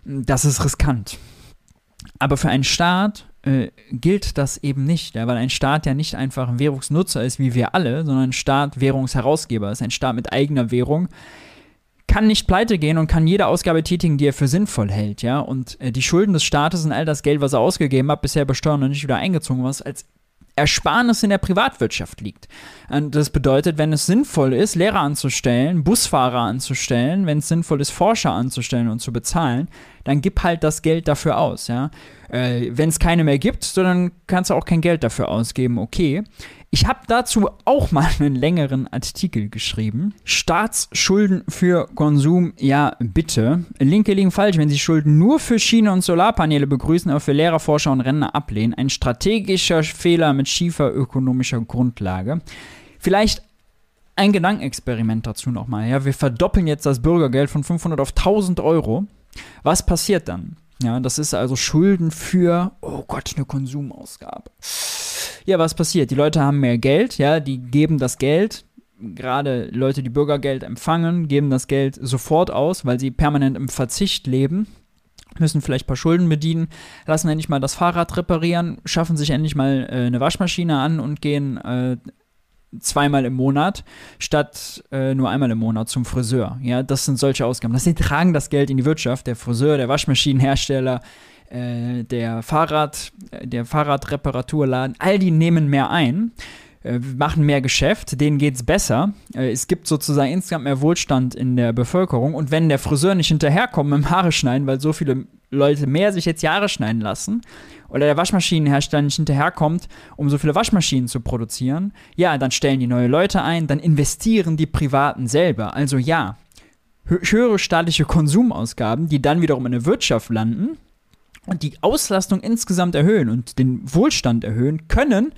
Das ist riskant. Aber für einen Staat äh, gilt das eben nicht, ja, weil ein Staat ja nicht einfach ein Währungsnutzer ist wie wir alle, sondern ein Staat Währungsherausgeber ist, ein Staat mit eigener Währung, kann nicht pleite gehen und kann jede Ausgabe tätigen, die er für sinnvoll hält, ja. Und äh, die Schulden des Staates und all das Geld, was er ausgegeben hat, bisher besteuern und nicht wieder eingezogen, was als Ersparnis in der Privatwirtschaft liegt. Und das bedeutet, wenn es sinnvoll ist, Lehrer anzustellen, Busfahrer anzustellen, wenn es sinnvoll ist, Forscher anzustellen und zu bezahlen, dann gib halt das Geld dafür aus, ja. Äh, wenn es keine mehr gibt, dann kannst du auch kein Geld dafür ausgeben, okay. Ich habe dazu auch mal einen längeren Artikel geschrieben. Staatsschulden für Konsum, ja bitte. Linke liegen falsch, wenn Sie Schulden nur für Schiene und Solarpaneele begrüßen, aber für Lehrer, Forscher und Rentner ablehnen. Ein strategischer Fehler mit schiefer ökonomischer Grundlage. Vielleicht ein Gedankenexperiment dazu nochmal. Ja, wir verdoppeln jetzt das Bürgergeld von 500 auf 1000 Euro. Was passiert dann? Ja, das ist also Schulden für, oh Gott, eine Konsumausgabe. Ja, was passiert? Die Leute haben mehr Geld, ja, die geben das Geld, gerade Leute, die Bürgergeld empfangen, geben das Geld sofort aus, weil sie permanent im Verzicht leben, müssen vielleicht ein paar Schulden bedienen, lassen endlich mal das Fahrrad reparieren, schaffen sich endlich mal äh, eine Waschmaschine an und gehen äh, zweimal im Monat statt äh, nur einmal im Monat zum Friseur. Ja, das sind solche Ausgaben. Das, die tragen das Geld in die Wirtschaft. Der Friseur, der Waschmaschinenhersteller, äh, der Fahrrad, äh, der Fahrradreparaturladen, all die nehmen mehr ein äh, machen mehr Geschäft, denen geht es besser. Es gibt sozusagen insgesamt mehr Wohlstand in der Bevölkerung. Und wenn der Friseur nicht hinterherkommt dem Haare schneiden, weil so viele Leute mehr sich jetzt Jahre schneiden lassen, oder der Waschmaschinenhersteller nicht hinterherkommt, um so viele Waschmaschinen zu produzieren, ja, dann stellen die neue Leute ein, dann investieren die Privaten selber. Also ja, höhere staatliche Konsumausgaben, die dann wiederum in der Wirtschaft landen, und die Auslastung insgesamt erhöhen und den Wohlstand erhöhen, können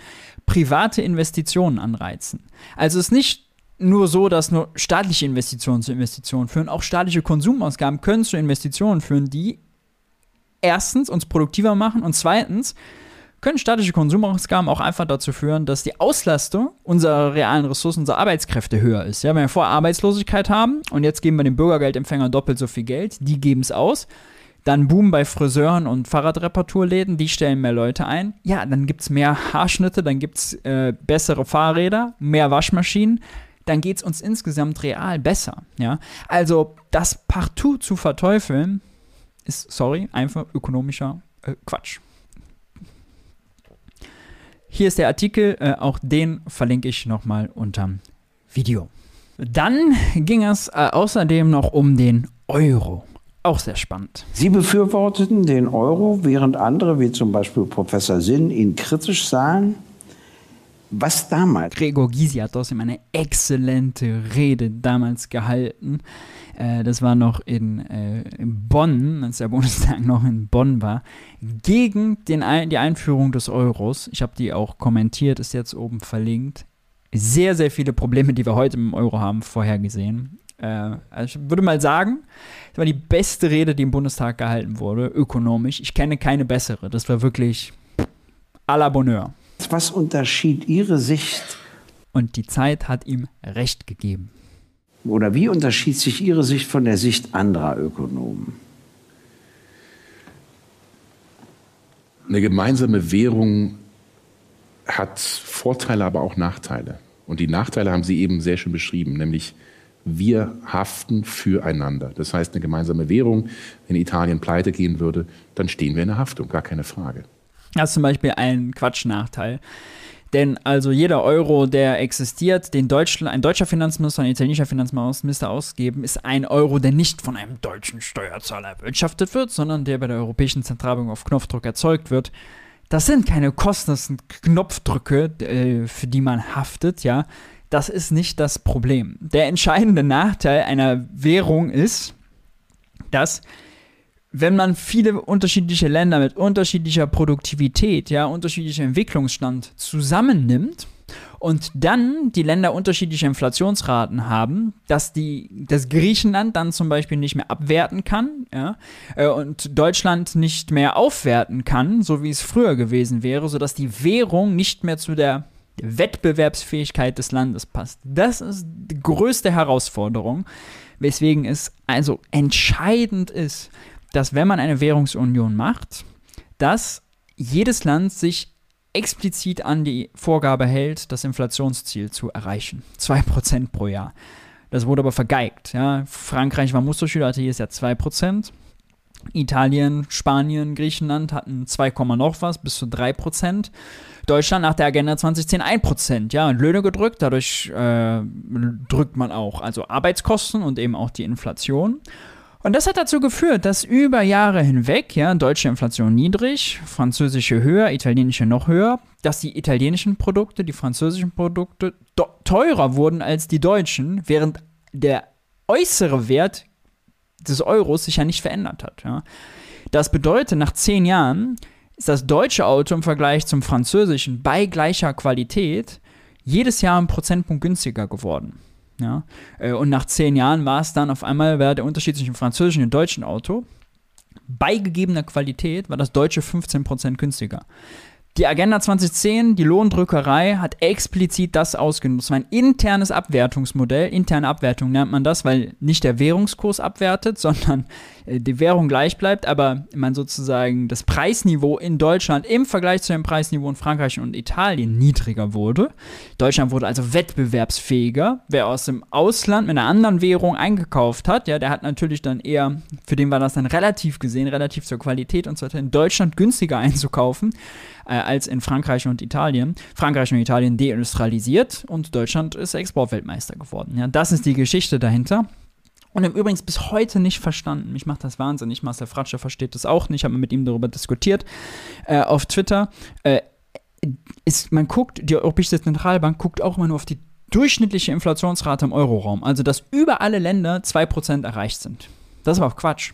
private Investitionen anreizen. Also es ist nicht nur so, dass nur staatliche Investitionen zu Investitionen führen. Auch staatliche Konsumausgaben können zu Investitionen führen, die erstens uns produktiver machen und zweitens können staatliche Konsumausgaben auch einfach dazu führen, dass die Auslastung unserer realen Ressourcen, unserer Arbeitskräfte höher ist. Ja, wenn wir vorher Arbeitslosigkeit haben und jetzt geben wir den Bürgergeldempfängern doppelt so viel Geld, die geben es aus. Dann Boom bei Friseuren und Fahrradreparaturläden, die stellen mehr Leute ein. Ja, dann gibt es mehr Haarschnitte, dann gibt es äh, bessere Fahrräder, mehr Waschmaschinen. Dann geht es uns insgesamt real besser. Ja? Also das partout zu verteufeln, ist, sorry, einfach ökonomischer äh, Quatsch. Hier ist der Artikel, äh, auch den verlinke ich nochmal unterm Video. Dann ging es äh, außerdem noch um den Euro. Auch sehr spannend. Sie befürworteten den Euro, während andere, wie zum Beispiel Professor Sinn, ihn kritisch sahen. Was damals? Gregor Gysi hat außerdem eine exzellente Rede damals gehalten. Äh, das war noch in, äh, in, Bonn, als der Bundestag noch in Bonn war, gegen den, die Einführung des Euros. Ich habe die auch kommentiert, ist jetzt oben verlinkt. Sehr, sehr viele Probleme, die wir heute im Euro haben, vorhergesehen. Äh, also ich würde mal sagen, das war die beste Rede, die im Bundestag gehalten wurde, ökonomisch. Ich kenne keine bessere. Das war wirklich à la Bonheur. Was unterschied Ihre Sicht? Und die Zeit hat ihm recht gegeben. Oder wie unterschied sich Ihre Sicht von der Sicht anderer Ökonomen? Eine gemeinsame Währung hat Vorteile, aber auch Nachteile. Und die Nachteile haben Sie eben sehr schön beschrieben, nämlich wir haften füreinander. Das heißt, eine gemeinsame Währung, wenn Italien pleite gehen würde, dann stehen wir in der Haftung, gar keine Frage. Das ist zum Beispiel ein Quatschnachteil. Denn also jeder Euro, der existiert, den Deutschland, ein deutscher Finanzminister, ein italienischer Finanzminister ausgeben, ist ein Euro, der nicht von einem deutschen Steuerzahler erwirtschaftet wird, sondern der bei der Europäischen Zentralbank auf Knopfdruck erzeugt wird. Das sind keine kostenlosen Knopfdrücke, äh, für die man haftet, ja. Das ist nicht das Problem. Der entscheidende Nachteil einer Währung ist, dass wenn man viele unterschiedliche Länder mit unterschiedlicher Produktivität, ja, unterschiedlicher Entwicklungsstand zusammennimmt und dann die Länder unterschiedliche Inflationsraten haben, dass die, das Griechenland dann zum Beispiel nicht mehr abwerten kann, ja, äh, und Deutschland nicht mehr aufwerten kann, so wie es früher gewesen wäre, sodass die Währung nicht mehr zu der Wettbewerbsfähigkeit des Landes passt. Das ist die größte Herausforderung, weswegen es also entscheidend ist, dass wenn man eine Währungsunion macht, dass jedes Land sich explizit an die Vorgabe hält, das Inflationsziel zu erreichen. 2% pro Jahr. Das wurde aber vergeigt. Ja. Frankreich war Musterschüler, hatte hier ja 2%. Italien, Spanien, Griechenland hatten 2, noch was, bis zu 3%. Deutschland nach der Agenda 2010 1%, ja, und Löhne gedrückt, dadurch äh, drückt man auch also Arbeitskosten und eben auch die Inflation. Und das hat dazu geführt, dass über Jahre hinweg, ja, deutsche Inflation niedrig, französische höher, italienische noch höher, dass die italienischen Produkte, die französischen Produkte teurer wurden als die deutschen, während der äußere Wert des Euros sich ja nicht verändert hat. Ja. Das bedeutet, nach zehn Jahren ist das deutsche Auto im Vergleich zum französischen bei gleicher Qualität jedes Jahr ein Prozentpunkt günstiger geworden. Ja? Äh, und nach zehn Jahren war es dann auf einmal, war der Unterschied zwischen dem französischen und dem deutschen Auto. Bei gegebener Qualität war das deutsche 15% günstiger. Die Agenda 2010, die Lohndrückerei, hat explizit das ausgenutzt. Ein internes Abwertungsmodell. Interne Abwertung nennt man das, weil nicht der Währungskurs abwertet, sondern äh, die Währung gleich bleibt, aber man sozusagen das Preisniveau in Deutschland im Vergleich zu dem Preisniveau in Frankreich und Italien niedriger wurde. Deutschland wurde also wettbewerbsfähiger. Wer aus dem Ausland mit einer anderen Währung eingekauft hat, ja, der hat natürlich dann eher, für den war das dann relativ gesehen, relativ zur Qualität und so weiter, in Deutschland günstiger einzukaufen äh, als in Frankreich und Italien. Frankreich und Italien deindustrialisiert und Deutschland ist Exportweltmeister geworden. Ja, das ist die Geschichte dahinter. Und im Übrigen bis heute nicht verstanden. Mich macht das wahnsinnig. Marcel Fratscher versteht das auch nicht. Ich habe mit ihm darüber diskutiert äh, auf Twitter. Äh, ist, man guckt, die Europäische Zentralbank guckt auch immer nur auf die durchschnittliche Inflationsrate im Euroraum. Also, dass über alle Länder 2% erreicht sind. Das ist auch Quatsch.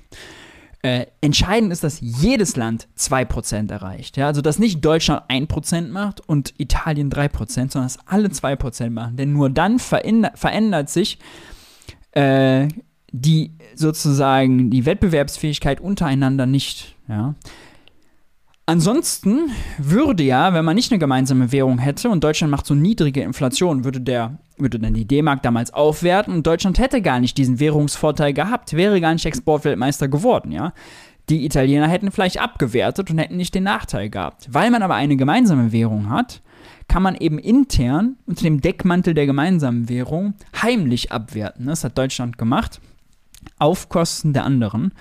Äh, entscheidend ist, dass jedes Land 2% erreicht. Ja? Also, dass nicht Deutschland 1% macht und Italien 3%, sondern dass alle 2% machen. Denn nur dann veränder verändert sich äh, die sozusagen die Wettbewerbsfähigkeit untereinander nicht. Ja? Ansonsten würde ja, wenn man nicht eine gemeinsame Währung hätte und Deutschland macht so niedrige Inflation, würde der würde dann die D-Mark damals aufwerten und Deutschland hätte gar nicht diesen Währungsvorteil gehabt, wäre gar nicht Exportweltmeister geworden, ja. Die Italiener hätten vielleicht abgewertet und hätten nicht den Nachteil gehabt. Weil man aber eine gemeinsame Währung hat, kann man eben intern unter dem Deckmantel der gemeinsamen Währung heimlich abwerten. Das hat Deutschland gemacht, auf Kosten der anderen.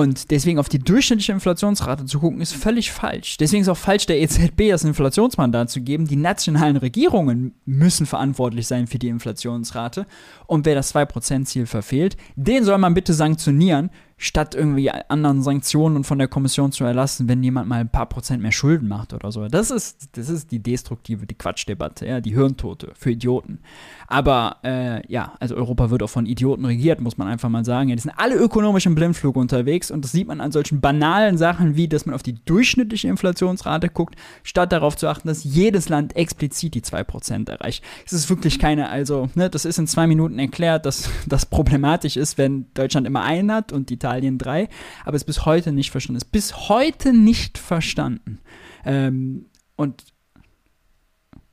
Und deswegen auf die durchschnittliche Inflationsrate zu gucken, ist völlig falsch. Deswegen ist auch falsch, der EZB das Inflationsmandat zu geben. Die nationalen Regierungen müssen verantwortlich sein für die Inflationsrate. Und wer das 2%-Ziel verfehlt, den soll man bitte sanktionieren, statt irgendwie anderen Sanktionen und von der Kommission zu erlassen, wenn jemand mal ein paar Prozent mehr Schulden macht oder so. Das ist, das ist die destruktive, die Quatschdebatte, ja, die Hirntote für Idioten. Aber äh, ja, also Europa wird auch von Idioten regiert, muss man einfach mal sagen. Ja, die sind alle ökonomisch im Blindflug unterwegs und das sieht man an solchen banalen Sachen wie, dass man auf die durchschnittliche Inflationsrate guckt, statt darauf zu achten, dass jedes Land explizit die 2% erreicht. Es ist wirklich keine, also, ne, das ist in zwei Minuten erklärt, dass das problematisch ist, wenn Deutschland immer einen hat und die Italien 3, aber es bis heute nicht verstanden. Ist bis heute nicht verstanden. Ähm, und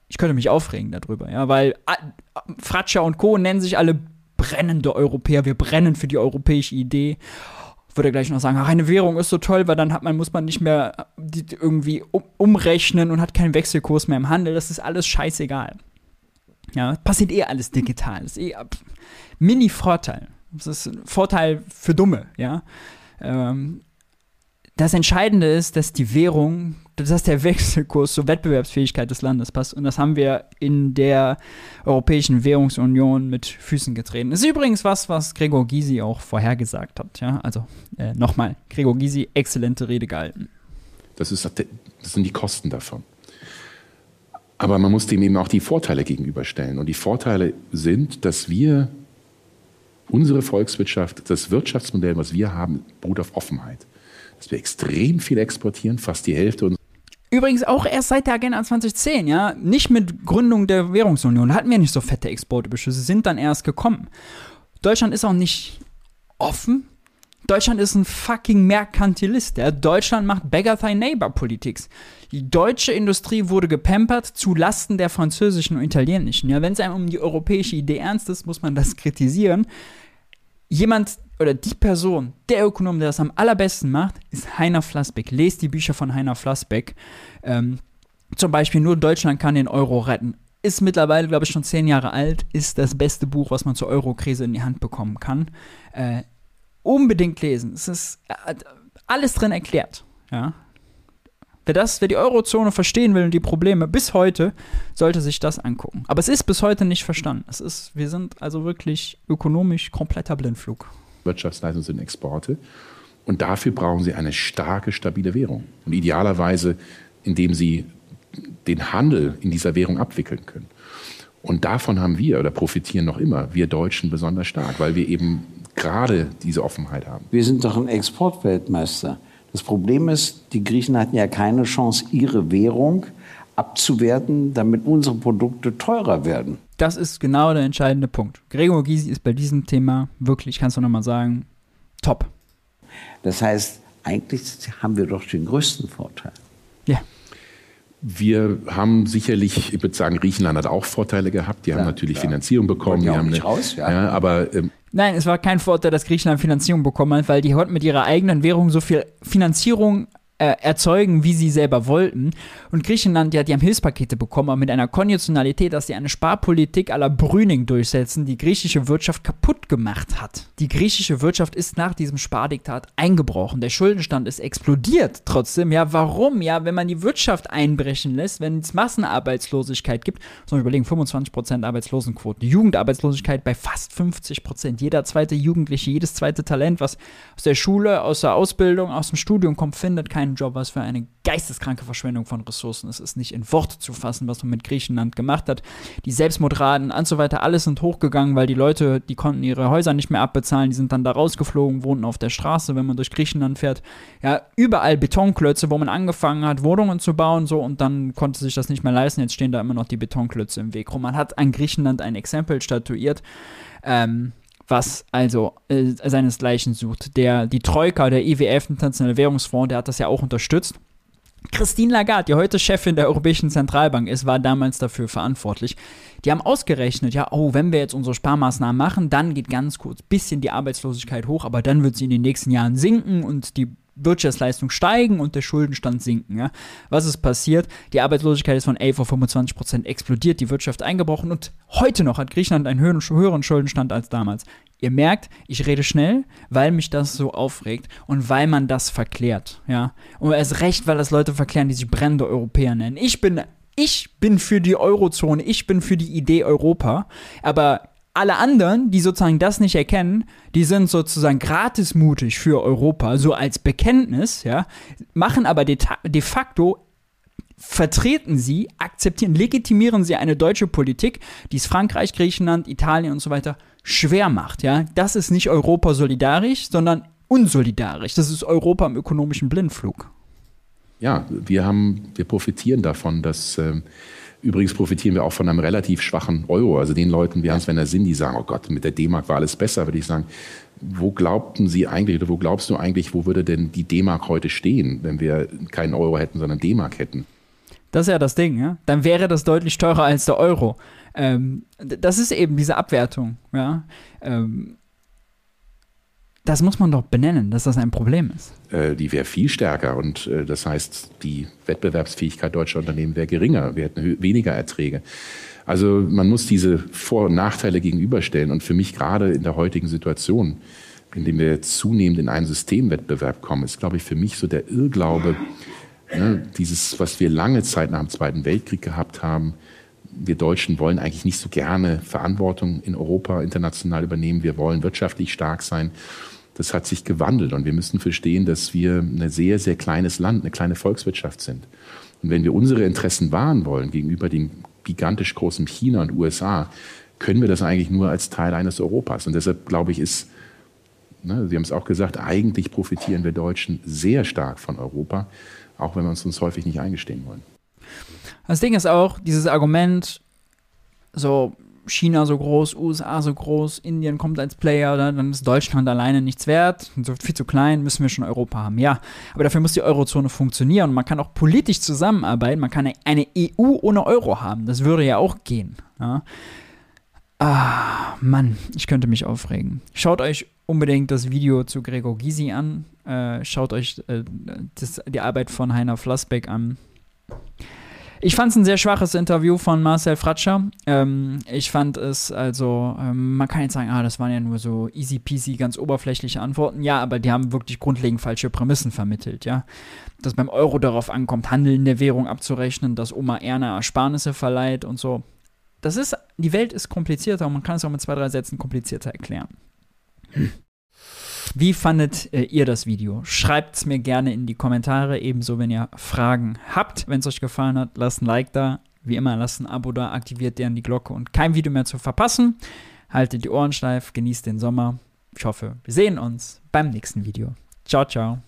ich könnte mich aufregen darüber, ja, weil Fratscher und Co. nennen sich alle brennende Europäer. Wir brennen für die europäische Idee. Würde gleich noch sagen, ach, eine Währung ist so toll, weil dann hat man, muss man nicht mehr irgendwie umrechnen und hat keinen Wechselkurs mehr im Handel. Das ist alles scheißegal. Ja, passiert eh alles digital. Das ist eh Mini-Vorteil. Das ist ein Vorteil für Dumme, ja. Ähm, das Entscheidende ist, dass die Währung, dass der Wechselkurs zur Wettbewerbsfähigkeit des Landes passt. Und das haben wir in der Europäischen Währungsunion mit Füßen getreten. Das ist übrigens was, was Gregor Gysi auch vorhergesagt hat. Ja? Also äh, nochmal, Gregor Gysi, exzellente Rede gehalten. Das, ist, das sind die Kosten davon. Aber man muss dem eben auch die Vorteile gegenüberstellen. Und die Vorteile sind, dass wir Unsere Volkswirtschaft, das Wirtschaftsmodell, was wir haben, beruht auf Offenheit. Dass wir extrem viel exportieren, fast die Hälfte unserer Übrigens auch erst seit der Agenda 2010, ja. Nicht mit Gründung der Währungsunion. Hatten wir nicht so fette Exportüberschüsse, sind dann erst gekommen. Deutschland ist auch nicht offen. Deutschland ist ein fucking Merkantilist. Ja? Deutschland macht Beggar Thy Neighbor Politik. Die deutsche Industrie wurde gepampert zu Lasten der französischen und italienischen. Ja, wenn es einem um die europäische Idee ernst ist, muss man das kritisieren jemand oder die Person, der Ökonom, der das am allerbesten macht, ist Heiner Flassbeck. Lest die Bücher von Heiner Flassbeck. Ähm, zum Beispiel Nur Deutschland kann den Euro retten. Ist mittlerweile, glaube ich, schon zehn Jahre alt. Ist das beste Buch, was man zur Euro-Krise in die Hand bekommen kann. Äh, unbedingt lesen. Es ist äh, alles drin erklärt. Ja? Wer das, wer die Eurozone verstehen will und die Probleme bis heute, sollte sich das angucken. Aber es ist bis heute nicht verstanden. Es ist, wir sind also wirklich ökonomisch kompletter Blindflug. Wirtschaftsleistung sind Exporte. Und dafür brauchen sie eine starke, stabile Währung. Und idealerweise, indem sie den Handel in dieser Währung abwickeln können. Und davon haben wir oder profitieren noch immer, wir Deutschen besonders stark, weil wir eben gerade diese Offenheit haben. Wir sind doch ein Exportweltmeister. Das Problem ist, die Griechen hatten ja keine Chance, ihre Währung abzuwerten, damit unsere Produkte teurer werden. Das ist genau der entscheidende Punkt. Gregor Gysi ist bei diesem Thema wirklich, kannst du nochmal sagen, top. Das heißt, eigentlich haben wir doch den größten Vorteil. Ja. Wir haben sicherlich, ich würde sagen, Griechenland hat auch Vorteile gehabt. Die haben natürlich klar. Finanzierung bekommen. Die haben nicht eine, raus, ja. ja aber ähm, Nein, es war kein Vorteil, dass Griechenland Finanzierung bekommen hat, weil die heute mit ihrer eigenen Währung so viel Finanzierung äh, erzeugen, wie sie selber wollten. Und Griechenland, ja, die haben Hilfspakete bekommen, aber mit einer Konditionalität, dass sie eine Sparpolitik la Brüning durchsetzen, die griechische Wirtschaft kaputt gemacht hat. Die griechische Wirtschaft ist nach diesem Spardiktat eingebrochen. Der Schuldenstand ist explodiert trotzdem. Ja, warum? Ja, wenn man die Wirtschaft einbrechen lässt, wenn es Massenarbeitslosigkeit gibt, muss man überlegen, 25% Arbeitslosenquote, Jugendarbeitslosigkeit bei fast 50%. Jeder zweite Jugendliche, jedes zweite Talent, was aus der Schule, aus der Ausbildung, aus dem Studium kommt, findet keinen einen Job, was für eine geisteskranke Verschwendung von Ressourcen. Es ist nicht in Worte zu fassen, was man mit Griechenland gemacht hat. Die Selbstmordraten und so weiter, alles sind hochgegangen, weil die Leute, die konnten ihre Häuser nicht mehr abbezahlen, die sind dann da rausgeflogen, wohnten auf der Straße, wenn man durch Griechenland fährt. Ja, überall Betonklötze, wo man angefangen hat, Wohnungen zu bauen, so und dann konnte sich das nicht mehr leisten. Jetzt stehen da immer noch die Betonklötze im Weg rum. Man hat an Griechenland ein Exempel statuiert. Ähm, was also äh, seinesgleichen sucht. Der, die Troika, der IWF, Internationale Währungsfonds, der hat das ja auch unterstützt. Christine Lagarde, die heute Chefin der Europäischen Zentralbank ist, war damals dafür verantwortlich. Die haben ausgerechnet, ja, oh, wenn wir jetzt unsere Sparmaßnahmen machen, dann geht ganz kurz ein bisschen die Arbeitslosigkeit hoch, aber dann wird sie in den nächsten Jahren sinken und die Wirtschaftsleistung steigen und der Schuldenstand sinken. Ja? Was ist passiert? Die Arbeitslosigkeit ist von 11 auf 25 Prozent explodiert, die Wirtschaft eingebrochen und heute noch hat Griechenland einen höheren, Schuldenstand als damals. Ihr merkt, ich rede schnell, weil mich das so aufregt und weil man das verklärt. Ja? Und erst recht, weil das Leute verklären, die sich brennende Europäer nennen. Ich bin ich bin für die Eurozone, ich bin für die Idee Europa, aber alle anderen, die sozusagen das nicht erkennen, die sind sozusagen gratismutig für Europa, so als Bekenntnis, ja, machen aber de, de facto vertreten sie, akzeptieren, legitimieren sie eine deutsche Politik, die es Frankreich, Griechenland, Italien und so weiter schwer macht, ja. Das ist nicht Europa solidarisch, sondern unsolidarisch. Das ist Europa im ökonomischen Blindflug. Ja, wir haben, wir profitieren davon, dass ähm, Übrigens profitieren wir auch von einem relativ schwachen Euro. Also den Leuten, wie Hans-Werner Sinn, die sagen, oh Gott, mit der D-Mark war alles besser, würde ich sagen, wo glaubten Sie eigentlich oder wo glaubst du eigentlich, wo würde denn die D-Mark heute stehen, wenn wir keinen Euro hätten, sondern D-Mark hätten? Das ist ja das Ding, ja. Dann wäre das deutlich teurer als der Euro. Ähm, das ist eben diese Abwertung, ja. Ähm, das muss man doch benennen, dass das ein Problem ist. Äh, die wäre viel stärker und äh, das heißt, die Wettbewerbsfähigkeit deutscher Unternehmen wäre geringer. Wir hätten weniger Erträge. Also man muss diese Vor- und Nachteile gegenüberstellen. Und für mich gerade in der heutigen Situation, in dem wir zunehmend in einen Systemwettbewerb kommen, ist, glaube ich, für mich so der Irrglaube, ne, dieses, was wir lange Zeit nach dem Zweiten Weltkrieg gehabt haben, wir Deutschen wollen eigentlich nicht so gerne Verantwortung in Europa international übernehmen. Wir wollen wirtschaftlich stark sein das hat sich gewandelt und wir müssen verstehen, dass wir ein sehr, sehr kleines Land, eine kleine Volkswirtschaft sind. Und wenn wir unsere Interessen wahren wollen gegenüber dem gigantisch großen China und USA, können wir das eigentlich nur als Teil eines Europas. Und deshalb glaube ich, ist, ne, Sie haben es auch gesagt, eigentlich profitieren wir Deutschen sehr stark von Europa, auch wenn wir uns uns häufig nicht eingestehen wollen. Das Ding ist auch, dieses Argument, so, China so groß, USA so groß, Indien kommt als Player, dann ist Deutschland alleine nichts wert, viel zu klein, müssen wir schon Europa haben. Ja, aber dafür muss die Eurozone funktionieren. Man kann auch politisch zusammenarbeiten, man kann eine EU ohne Euro haben. Das würde ja auch gehen. Ja. Ah, Mann, ich könnte mich aufregen. Schaut euch unbedingt das Video zu Gregor Gysi an. Äh, schaut euch äh, das, die Arbeit von Heiner Flassbeck an. Ich fand es ein sehr schwaches Interview von Marcel Fratscher. Ähm, ich fand es also, ähm, man kann jetzt sagen, ah, das waren ja nur so easy peasy, ganz oberflächliche Antworten. Ja, aber die haben wirklich grundlegend falsche Prämissen vermittelt, ja. Dass beim Euro darauf ankommt, Handel in der Währung abzurechnen, dass Oma Erna Ersparnisse verleiht und so. Das ist, die Welt ist komplizierter und man kann es auch mit zwei, drei Sätzen komplizierter erklären. Wie fandet äh, ihr das Video? Schreibt es mir gerne in die Kommentare, ebenso wenn ihr Fragen habt. Wenn es euch gefallen hat, lasst ein Like da. Wie immer, lasst ein Abo da, aktiviert deren die Glocke und kein Video mehr zu verpassen. Haltet die Ohren steif, genießt den Sommer. Ich hoffe, wir sehen uns beim nächsten Video. Ciao, ciao.